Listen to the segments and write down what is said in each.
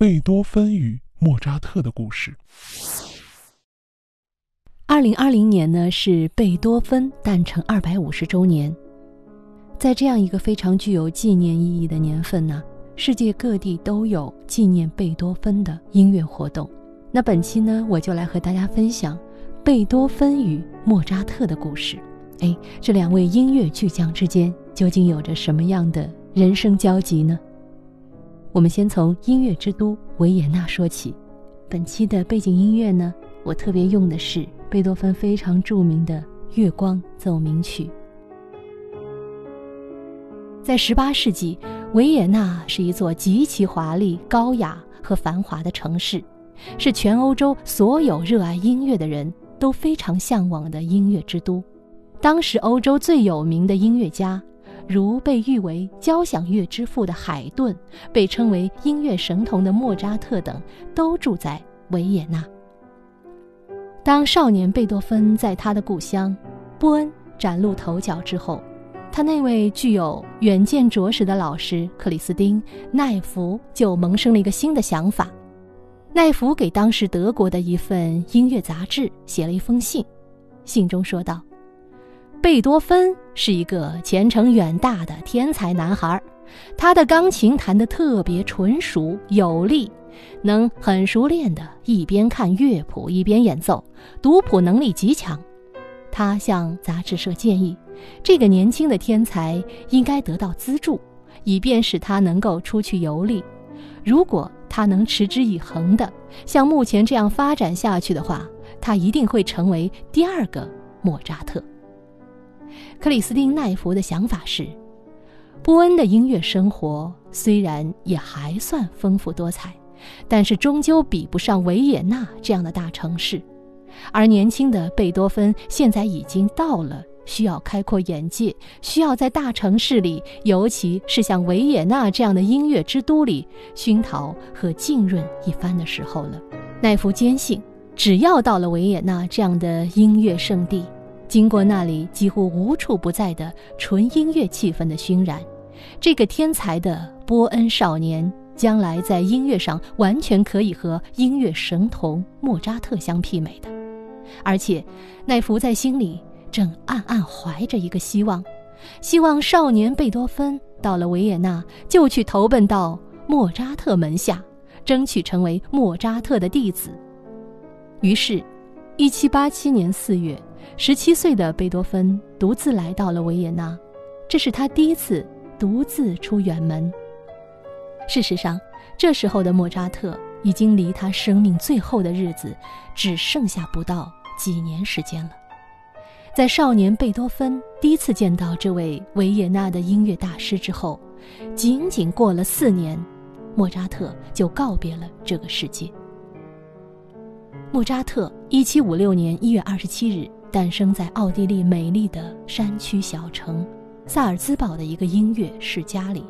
贝多芬与莫扎特的故事。二零二零年呢是贝多芬诞辰二百五十周年，在这样一个非常具有纪念意义的年份呢，世界各地都有纪念贝多芬的音乐活动。那本期呢，我就来和大家分享贝多芬与莫扎特的故事。哎，这两位音乐巨匠之间究竟有着什么样的人生交集呢？我们先从音乐之都维也纳说起。本期的背景音乐呢，我特别用的是贝多芬非常著名的《月光奏鸣曲》。在18世纪，维也纳是一座极其华丽、高雅和繁华的城市，是全欧洲所有热爱音乐的人都非常向往的音乐之都。当时，欧洲最有名的音乐家。如被誉为交响乐之父的海顿，被称为音乐神童的莫扎特等，都住在维也纳。当少年贝多芬在他的故乡波恩崭露头角之后，他那位具有远见卓识的老师克里斯丁·奈福就萌生了一个新的想法。奈福给当时德国的一份音乐杂志写了一封信，信中说道。贝多芬是一个前程远大的天才男孩，他的钢琴弹得特别纯熟有力，能很熟练地一边看乐谱一边演奏，读谱能力极强。他向杂志社建议，这个年轻的天才应该得到资助，以便使他能够出去游历。如果他能持之以恒地像目前这样发展下去的话，他一定会成为第二个莫扎特。克里斯汀·奈福的想法是，波恩的音乐生活虽然也还算丰富多彩，但是终究比不上维也纳这样的大城市。而年轻的贝多芬现在已经到了需要开阔眼界、需要在大城市里，尤其是像维也纳这样的音乐之都里熏陶和浸润一番的时候了。奈福坚信，只要到了维也纳这样的音乐圣地。经过那里几乎无处不在的纯音乐气氛的熏染，这个天才的波恩少年将来在音乐上完全可以和音乐神童莫扎特相媲美的。而且，奈福在心里正暗暗怀着一个希望，希望少年贝多芬到了维也纳就去投奔到莫扎特门下，争取成为莫扎特的弟子。于是，1787年4月。十七岁的贝多芬独自来到了维也纳，这是他第一次独自出远门。事实上，这时候的莫扎特已经离他生命最后的日子只剩下不到几年时间了。在少年贝多芬第一次见到这位维也纳的音乐大师之后，仅仅过了四年，莫扎特就告别了这个世界。莫扎特，一七五六年一月二十七日。诞生在奥地利美丽的山区小城萨尔兹堡的一个音乐世家里，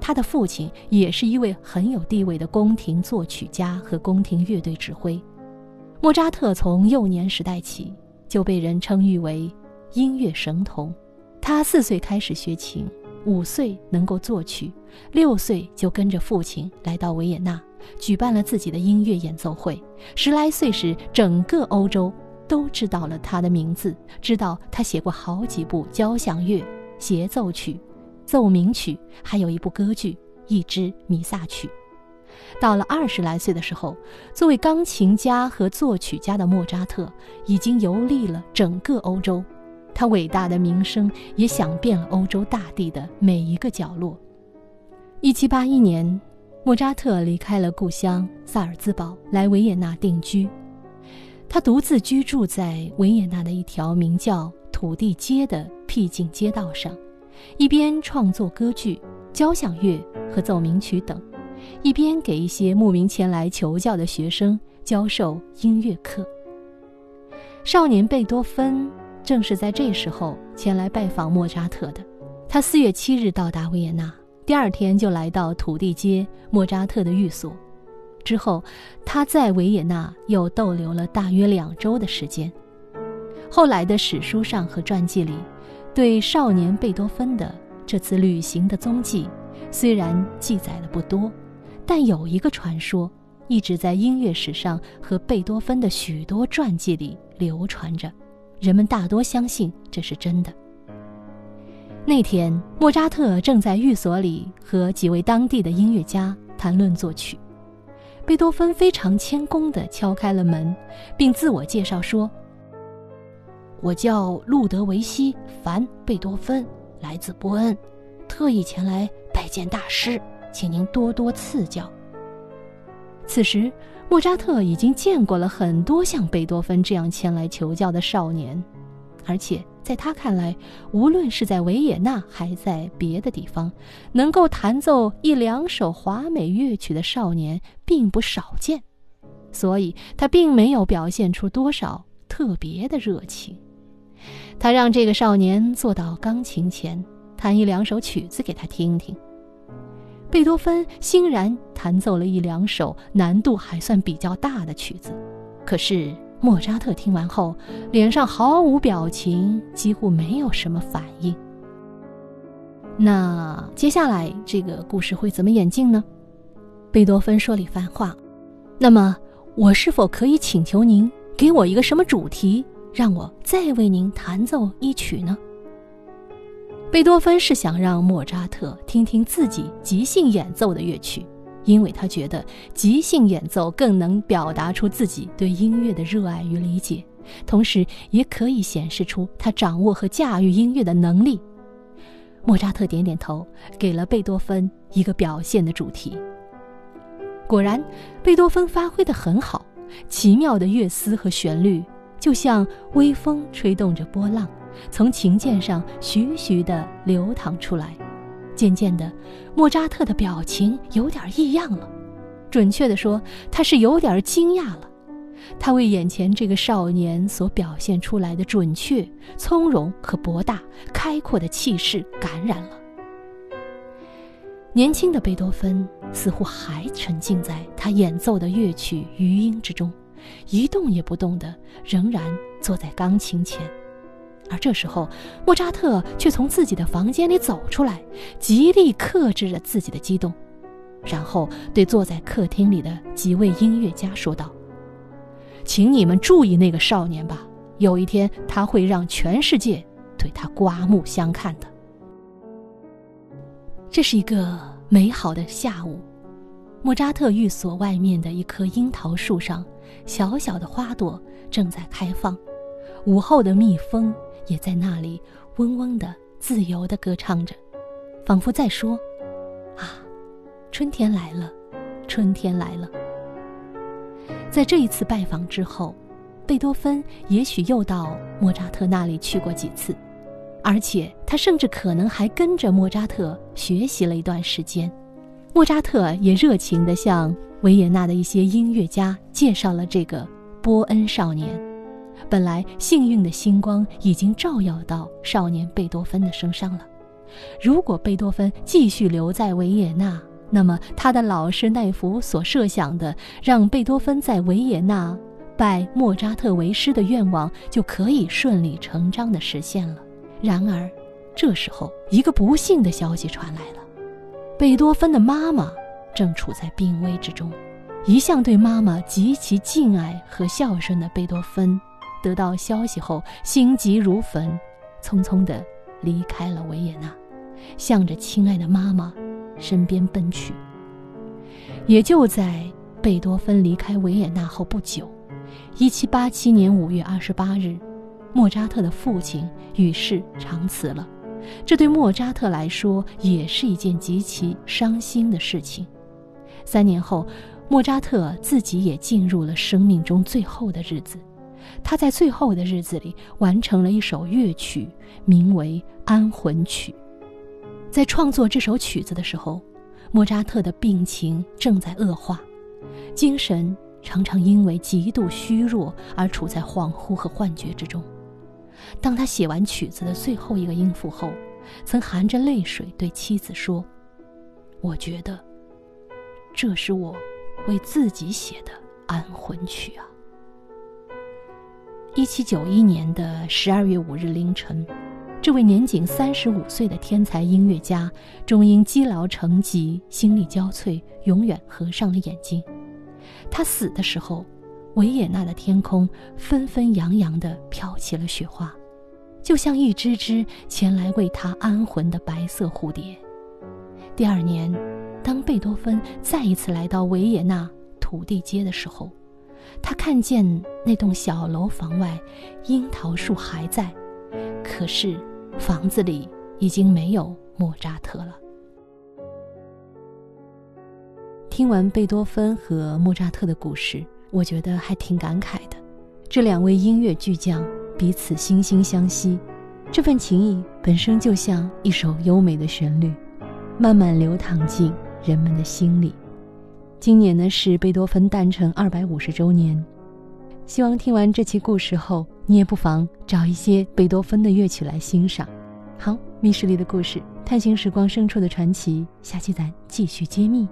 他的父亲也是一位很有地位的宫廷作曲家和宫廷乐队指挥。莫扎特从幼年时代起就被人称誉为音乐神童。他四岁开始学琴，五岁能够作曲，六岁就跟着父亲来到维也纳，举办了自己的音乐演奏会。十来岁时，整个欧洲。都知道了他的名字，知道他写过好几部交响乐、协奏曲、奏鸣曲，还有一部歌剧，一支弥撒曲。到了二十来岁的时候，作为钢琴家和作曲家的莫扎特已经游历了整个欧洲，他伟大的名声也响遍了欧洲大地的每一个角落。一七八一年，莫扎特离开了故乡萨尔兹堡，来维也纳定居。他独自居住在维也纳的一条名叫土地街的僻静街道上，一边创作歌剧、交响乐和奏鸣曲等，一边给一些慕名前来求教的学生教授音乐课。少年贝多芬正是在这时候前来拜访莫扎特的。他四月七日到达维也纳，第二天就来到土地街莫扎特的寓所。之后，他在维也纳又逗留了大约两周的时间。后来的史书上和传记里，对少年贝多芬的这次旅行的踪迹，虽然记载的不多，但有一个传说一直在音乐史上和贝多芬的许多传记里流传着，人们大多相信这是真的。那天，莫扎特正在寓所里和几位当地的音乐家谈论作曲。贝多芬非常谦恭地敲开了门，并自我介绍说：“我叫路德维希·凡·贝多芬，来自波恩，特意前来拜见大师，请您多多赐教。”此时，莫扎特已经见过了很多像贝多芬这样前来求教的少年，而且。在他看来，无论是在维也纳还在别的地方，能够弹奏一两首华美乐曲的少年并不少见，所以他并没有表现出多少特别的热情。他让这个少年坐到钢琴前，弹一两首曲子给他听听。贝多芬欣然弹奏了一两首难度还算比较大的曲子，可是。莫扎特听完后，脸上毫无表情，几乎没有什么反应。那接下来这个故事会怎么演进呢？贝多芬说了一番话，那么我是否可以请求您给我一个什么主题，让我再为您弹奏一曲呢？贝多芬是想让莫扎特听听自己即兴演奏的乐曲。因为他觉得即兴演奏更能表达出自己对音乐的热爱与理解，同时也可以显示出他掌握和驾驭音乐的能力。莫扎特点点头，给了贝多芬一个表现的主题。果然，贝多芬发挥得很好，奇妙的乐思和旋律就像微风吹动着波浪，从琴键上徐徐地流淌出来。渐渐的，莫扎特的表情有点异样了。准确的说，他是有点惊讶了。他为眼前这个少年所表现出来的准确、从容和博大、开阔的气势感染了。年轻的贝多芬似乎还沉浸在他演奏的乐曲余音之中，一动也不动的，仍然坐在钢琴前。而这时候，莫扎特却从自己的房间里走出来，极力克制着自己的激动，然后对坐在客厅里的几位音乐家说道：“请你们注意那个少年吧，有一天他会让全世界对他刮目相看的。”这是一个美好的下午，莫扎特寓所外面的一棵樱桃树上，小小的花朵正在开放，午后的蜜蜂。也在那里嗡嗡的、自由的歌唱着，仿佛在说：“啊，春天来了，春天来了。”在这一次拜访之后，贝多芬也许又到莫扎特那里去过几次，而且他甚至可能还跟着莫扎特学习了一段时间。莫扎特也热情地向维也纳的一些音乐家介绍了这个波恩少年。本来幸运的星光已经照耀到少年贝多芬的身上了。如果贝多芬继续留在维也纳，那么他的老师奈福所设想的让贝多芬在维也纳拜莫扎特为师的愿望就可以顺理成章地实现了。然而，这时候一个不幸的消息传来了：贝多芬的妈妈正处在病危之中。一向对妈妈极其敬爱和孝顺的贝多芬。得到消息后，心急如焚，匆匆地离开了维也纳，向着亲爱的妈妈身边奔去。也就在贝多芬离开维也纳后不久，1787年5月28日，莫扎特的父亲与世长辞了。这对莫扎特来说也是一件极其伤心的事情。三年后，莫扎特自己也进入了生命中最后的日子。他在最后的日子里完成了一首乐曲，名为《安魂曲》。在创作这首曲子的时候，莫扎特的病情正在恶化，精神常常因为极度虚弱而处在恍惚和幻觉之中。当他写完曲子的最后一个音符后，曾含着泪水对妻子说：“我觉得，这是我为自己写的安魂曲啊。”一七九一年的十二月五日凌晨，这位年仅三十五岁的天才音乐家，终因积劳成疾、心力交瘁，永远合上了眼睛。他死的时候，维也纳的天空纷纷扬扬地飘起了雪花，就像一只只前来为他安魂的白色蝴蝶。第二年，当贝多芬再一次来到维也纳土地街的时候，他看见那栋小楼房外，樱桃树还在，可是。房子里已经没有莫扎特了。听完贝多芬和莫扎特的故事，我觉得还挺感慨的。这两位音乐巨匠彼此惺惺相惜，这份情谊本身就像一首优美的旋律，慢慢流淌进人们的心里。今年呢是贝多芬诞辰二百五十周年，希望听完这期故事后。你也不妨找一些贝多芬的乐曲来欣赏。好，密室里的故事，探寻时光深处的传奇，下期咱继续揭秘。